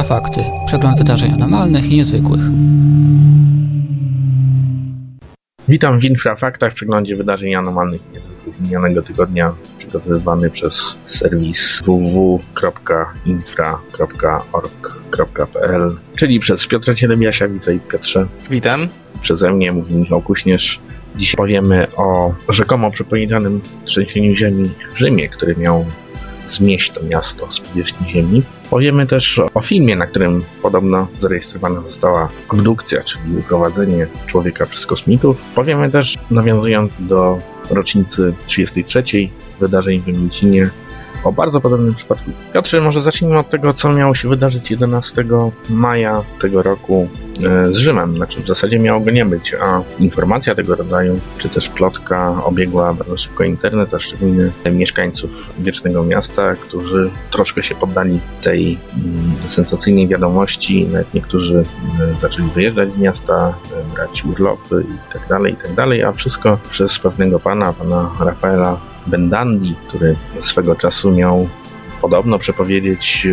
Infrafakty. Przegląd wydarzeń anormalnych i niezwykłych. Witam w Infrafaktach, przeglądzie wydarzeń anormalnych i niezwykłych minionego tygodnia, przygotowywany przez serwis www.infra.org.pl, czyli przez Piotra Cielebiasia. Witaj Piotrze. Witam. Przeze mnie mówi Michał Kuśnierz. Dziś powiemy o rzekomo przepowiedzianym trzęsieniu ziemi w Rzymie, który miał zmieść to miasto z powierzchni Ziemi. Powiemy też o filmie, na którym podobno zarejestrowana została abdukcja, czyli uprowadzenie człowieka przez kosmitów. Powiemy też, nawiązując do rocznicy 33 wydarzeń w Mięcinie, o bardzo podobnym przypadku. Piotrze, może zacznijmy od tego, co miało się wydarzyć 11 maja tego roku z Rzymem. Znaczy w zasadzie miało go nie być, a informacja tego rodzaju, czy też plotka obiegła bardzo szybko internet, a szczególnie mieszkańców Wiecznego Miasta, którzy troszkę się poddali tej mm, sensacyjnej wiadomości. Nawet niektórzy e, zaczęli wyjeżdżać z miasta, e, brać urlopy i tak dalej, i tak dalej, a wszystko przez pewnego pana, pana Rafaela Bendandi, który swego czasu miał podobno przepowiedzieć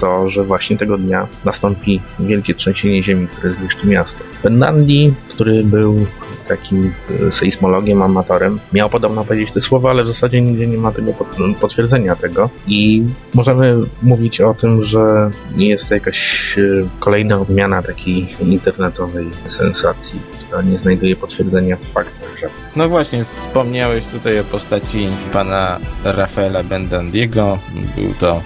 to, że właśnie tego dnia nastąpi wielkie trzęsienie ziemi, które zniszczy miasto. Bendandi, który był takim e, sejsmologiem, amatorem, miał podobno powiedzieć te słowa, ale w zasadzie nigdzie nie ma tego potwierdzenia tego i możemy mówić o tym, że nie jest to jakaś e, kolejna odmiana takiej internetowej sensacji, która nie znajduje potwierdzenia w faktach. Że... No właśnie, wspomniałeś tutaj o postaci pana Rafaela Bendandiego. Był to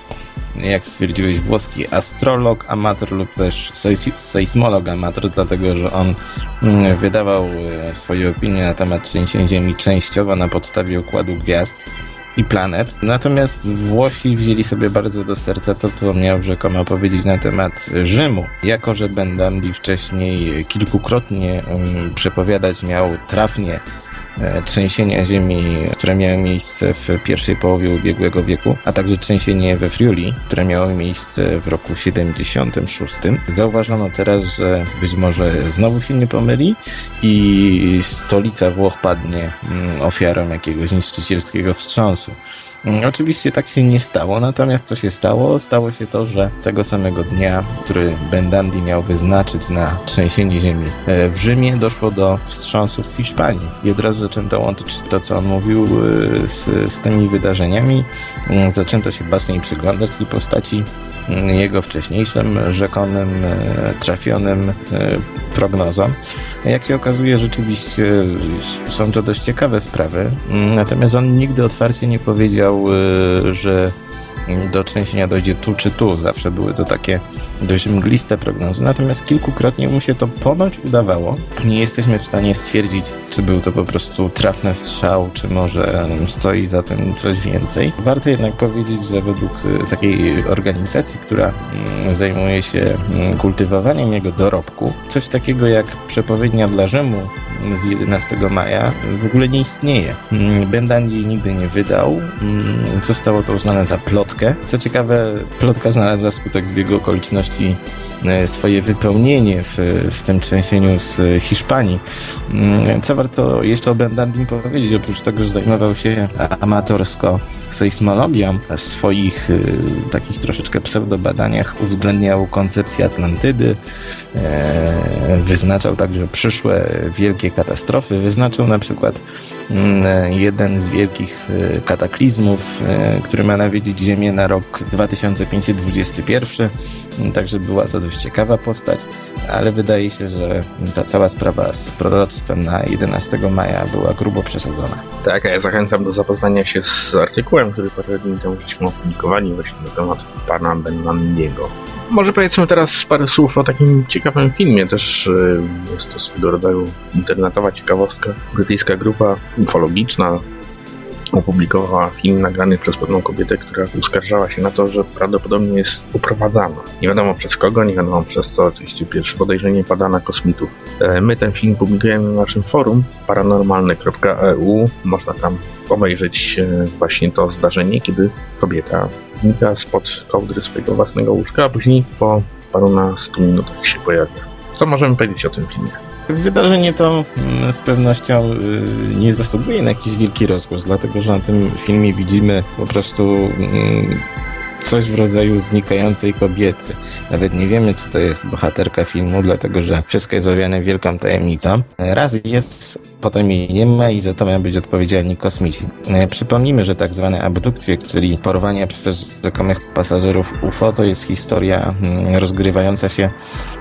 jak stwierdziłeś, włoski astrolog, amator lub też sejsmolog amator, dlatego że on mm, wydawał e, swoje opinie na temat trzęsień Ziemi częściowo na podstawie układu gwiazd i planet. Natomiast Włosi wzięli sobie bardzo do serca to, co miał rzekomo powiedzieć na temat Rzymu. Jako, że Bendandi wcześniej kilkukrotnie um, przepowiadać miał trafnie trzęsienia ziemi, które miały miejsce w pierwszej połowie ubiegłego wieku, a także trzęsienie we Friuli, które miało miejsce w roku 76. Zauważono teraz, że być może znowu się nie pomyli i stolica Włoch padnie mm, ofiarą jakiegoś niszczycielskiego wstrząsu. Mm, oczywiście tak się nie stało, natomiast co się stało? Stało się to, że tego samego dnia, który Bendandi miał wyznaczyć na trzęsienie ziemi e, w Rzymie, doszło do wstrząsów w Hiszpanii. I od razu zaczęto łączyć to, co on mówił e, z, z tymi wydarzeniami. Mm, zaczęto się baczniej przyglądać tej postaci mm, jego wcześniejszym, rzekomym, e, trafionym prognozom. Jak się okazuje, rzeczywiście są to dość ciekawe sprawy. Natomiast on nigdy otwarcie nie powiedział, y, że do trzęsienia dojdzie tu czy tu. Zawsze były to takie dość mgliste prognozy. Natomiast kilkukrotnie mu się to ponoć udawało. Nie jesteśmy w stanie stwierdzić, czy był to po prostu trafny strzał, czy może stoi za tym coś więcej. Warto jednak powiedzieć, że według y, takiej organizacji, która mm, zajmuje się mm, kultywowaniem jego dorobku, coś takiego jak przepowiednia dla Rzymu z 11 maja w ogóle nie istnieje. Mm, Bendandi jej nigdy nie wydał. Zostało to uznane za plotkę. Co ciekawe, plotka znalazła skutek zbiegu okoliczności e, swoje wypełnienie w, w tym trzęsieniu z Hiszpanii. Mm, co warto jeszcze o Bendandim powiedzieć, oprócz tego, że zajmował się amatorsko sejsmologią, w swoich y, takich troszeczkę pseudobadaniach uwzględniał koncepcję Atlantydy, e, wyznaczał także przyszłe wielkie katastrofy, wyznaczył na przykład mm, jeden z wielkich kataklizmów, który ma nawiedzić Ziemię na rok 2521. Także była to dość ciekawa postać, ale wydaje się, że ta cała sprawa z proroctwem na 11 maja była grubo przesadzona. Tak, a ja zachęcam do zapoznania się z artykułem, który parę dni temu żeśmy opublikowali właśnie na temat pana Benlandiego. Może powiedzmy teraz parę słów o takim ciekawym filmie. Też y, jest to swego rodzaju internetowa ciekawostka. Brytyjska grupa ufologiczna opublikowała film nagrany przez pewną kobietę, która uskarżała się na to, że prawdopodobnie jest uprowadzana. Nie wiadomo przez kogo, nie wiadomo przez co. Oczywiście pierwsze podejrzenie pada na kosmitów. E, my ten film publikujemy na naszym forum paranormalne.eu. Można tam obejrzeć e, właśnie to zdarzenie, kiedy kobieta znika spod kołdry swojego własnego łóżka, a później po parunastu minutach się pojawia. Co możemy powiedzieć o tym filmie? Wydarzenie to mm, z pewnością y, nie zasługuje na jakiś wielki rozgłos, dlatego że na tym filmie widzimy po prostu mm, coś w rodzaju znikającej kobiety. Nawet nie wiemy, co to jest bohaterka filmu, dlatego że wszystko jest owiane wielką tajemnicą. Raz jest, potem jej nie ma i za to mają być odpowiedzialni kosmici. Przypomnijmy, że tak zwane abdukcje, czyli porwania przez rzekomych pasażerów UFO, to jest historia mm, rozgrywająca się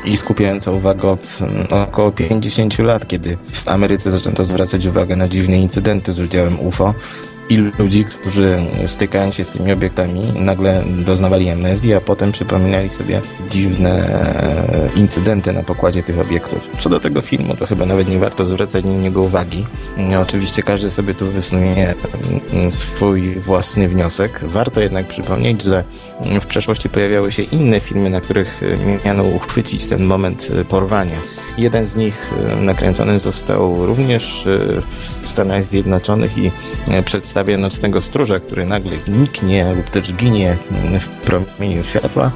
i skupiająca uwagę od mm, około 50 lat, kiedy w Ameryce zaczęto zwracać uwagę na dziwne incydenty z udziałem UFO ilu ludzi, którzy stykając się z tymi obiektami nagle doznawali amnezji, a potem przypominali sobie dziwne e, incydenty na pokładzie tych obiektów. Co do tego filmu, to chyba nawet nie warto zwracać na niego uwagi. Oczywiście każdy sobie tu wysnuje mm, swój własny wniosek. Warto jednak przypomnieć, że w przeszłości pojawiały się inne filmy, na których miano uchwycić ten moment porwania. Jeden z nich e, nakręcony został również e, w Stanach Zjednoczonych i e, przedstawia nocnego stróża, który nagle niknie lub też ginie w promieniu światła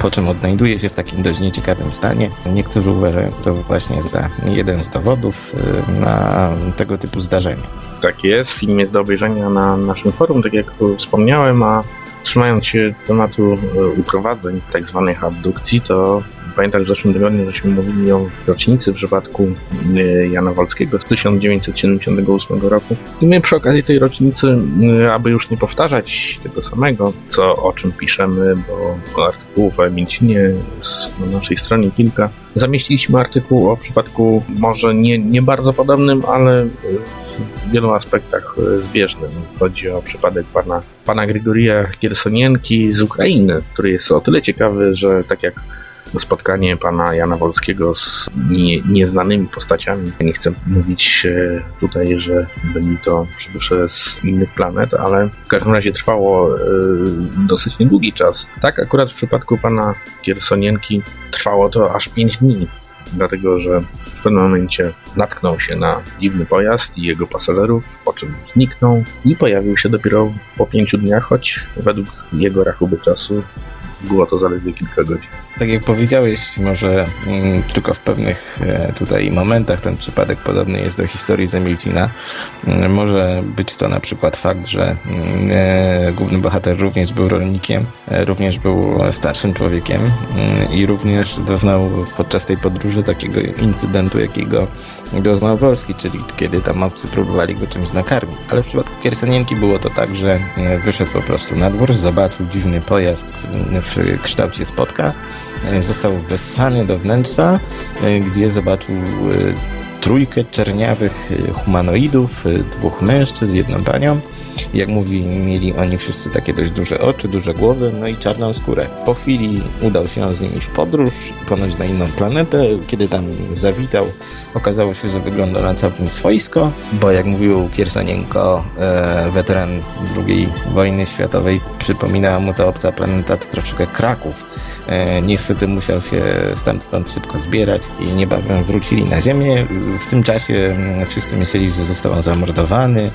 po czym odnajduje się w takim dość nieciekawym stanie. Niektórzy uważają to właśnie za jeden z dowodów na tego typu zdarzenie. Tak jest, film jest do obejrzenia na naszym forum, tak jak wspomniałem, a trzymając się tematu uprowadzeń, tak zwanych abdukcji, to Pamiętam, że w zeszłym tygodniu żeśmy mówili o rocznicy w przypadku y, Jana Wolskiego z 1978 roku. I my przy okazji tej rocznicy, y, aby już nie powtarzać tego samego, co o czym piszemy, bo artykułów o Emincinie na naszej stronie kilka, zamieściliśmy artykuł o przypadku może nie, nie bardzo podobnym, ale w wielu aspektach zbieżnym. Chodzi o przypadek pana, pana Grigoria Kiersonienki z Ukrainy, który jest o tyle ciekawy, że tak jak spotkanie pana Jana Wolskiego z nie, nieznanymi postaciami. Nie chcę mówić e, tutaj, że byli to przybysze z innych planet, ale w każdym razie trwało e, dosyć niedługi czas. Tak akurat w przypadku pana Kiersonienki trwało to aż 5 dni dlatego że w pewnym momencie natknął się na dziwny pojazd i jego pasażerów, po czym zniknął i pojawił się dopiero po pięciu dniach, choć według jego rachuby czasu było to zaledwie kilka godzin. Tak jak powiedziałeś, może mm, tylko w pewnych e, tutaj momentach ten przypadek podobny jest do historii Zemilcina. Mm, może być to na przykład fakt, że mm, e, główny bohater również był rolnikiem, e, również był starszym człowiekiem i również doznał podczas tej podróży takiego incydentu, jakiego doznał Wolski, czyli kiedy tam obcy próbowali go czymś nakarmić. Ale w przypadku Kiersonienki było to tak, że wyszedł po prostu na dwór, zobaczył dziwny pojazd w kształcie spotka, E, został wessany do wnętrza, e, gdzie zobaczył e, trójkę czerniawych humanoidów, dwóch mężczyzn, jedną panią. Jak mówi, mieli oni wszyscy takie dość duże oczy, duże głowy, no i czarną skórę. Po chwili udał się z nimi w podróż, ponoć na inną planetę. Kiedy tam zawitał, okazało się, że wygląda na całkiem swojsko, bo jak mówił Kiersanienko, e, weteran II wojny światowej, przypominała mu ta obca planeta troszeczkę Kraków E, niestety musiał się stamtąd szybko zbierać i niebawem wrócili na ziemię. W tym czasie mm, wszyscy myśleli, że został zamordowany,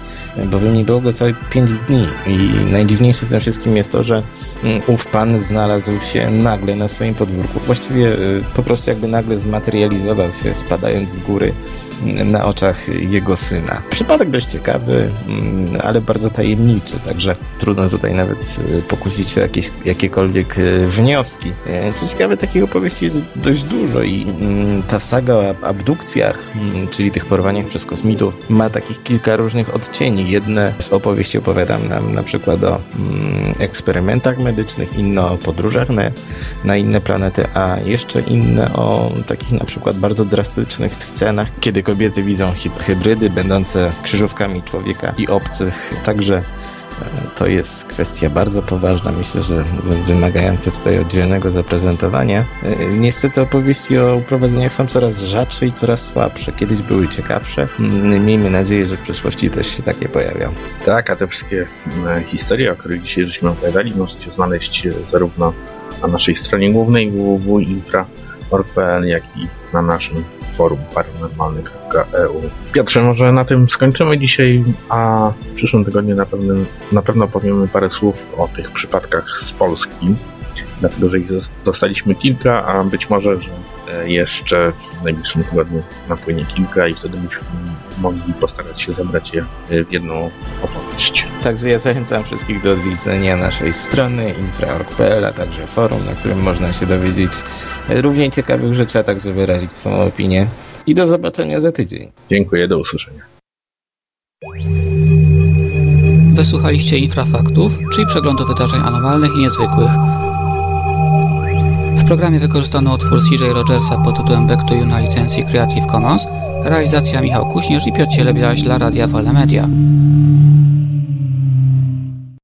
bowiem nie było go całe 5 dni. I najdziwniejsze w tym wszystkim jest to, że mm, ów pan znalazł się nagle na swoim podwórku. Właściwie y, po prostu jakby nagle zmaterializował się, spadając z góry na oczach jego syna. Przypadek dość ciekawy, mm, ale bardzo tajemniczy, także trudno tutaj nawet y, pokusić się jakieś, jakiekolwiek y, wnioski. E, co ciekawe, takich opowieści jest dość dużo i mm, ta saga o abdukcjach, mm, czyli tych porwaniach przez kosmitów, ma takich kilka różnych odcieni. Jedne z opowieści opowiadam nam na przykład o eksperymentach medycznych, inne o podróżach na, na inne planety, a jeszcze inne o takich na przykład bardzo drastycznych scenach, kiedy kobiety widzą hybrydy będące krzyżówkami człowieka i obcych. Także e, to jest kwestia bardzo poważna, myślę, że wymagająca tutaj oddzielnego zaprezentowania. E, niestety opowieści o uprowadzeniach są coraz rzadsze i coraz słabsze. Kiedyś były ciekawsze. Mm, miejmy nadzieję, że w przyszłości też się takie pojawią. Tak, a te wszystkie e, historie, o których dzisiaj żeśmy opowiadali, możecie znaleźć zarówno na naszej stronie głównej www.infra.org.pl, jak i na naszym forum paranormalny.eu. Piotrze, może na tym skończymy dzisiaj, a w przyszłym tygodniu na, pewnym, na pewno powiemy parę słów o tych przypadkach z Polski, dlatego że ich dostaliśmy kilka, a być może, że e, jeszcze w najbliższym tygodniu napłynie kilka i wtedy byśmy mogli postarać się zebrać je w jedną opowieść. Opowieść. Także ja zachęcam wszystkich do odwiedzenia naszej strony infra.org.pl, a także forum, na którym można się dowiedzieć równie ciekawych rzeczy, a także wyrazić swoją opinię. I do zobaczenia za tydzień. Dziękuję, do usłyszenia. Wysłuchaliście Infrafaktów, czyli przeglądu wydarzeń anormalnych i niezwykłych. W programie wykorzystano utwór CJ Rogersa pod tytułem Back to You na licencji Creative Commons, realizacja Michał Kuśnierz i Piotr Cielebiaś dla Radia Wolne Media.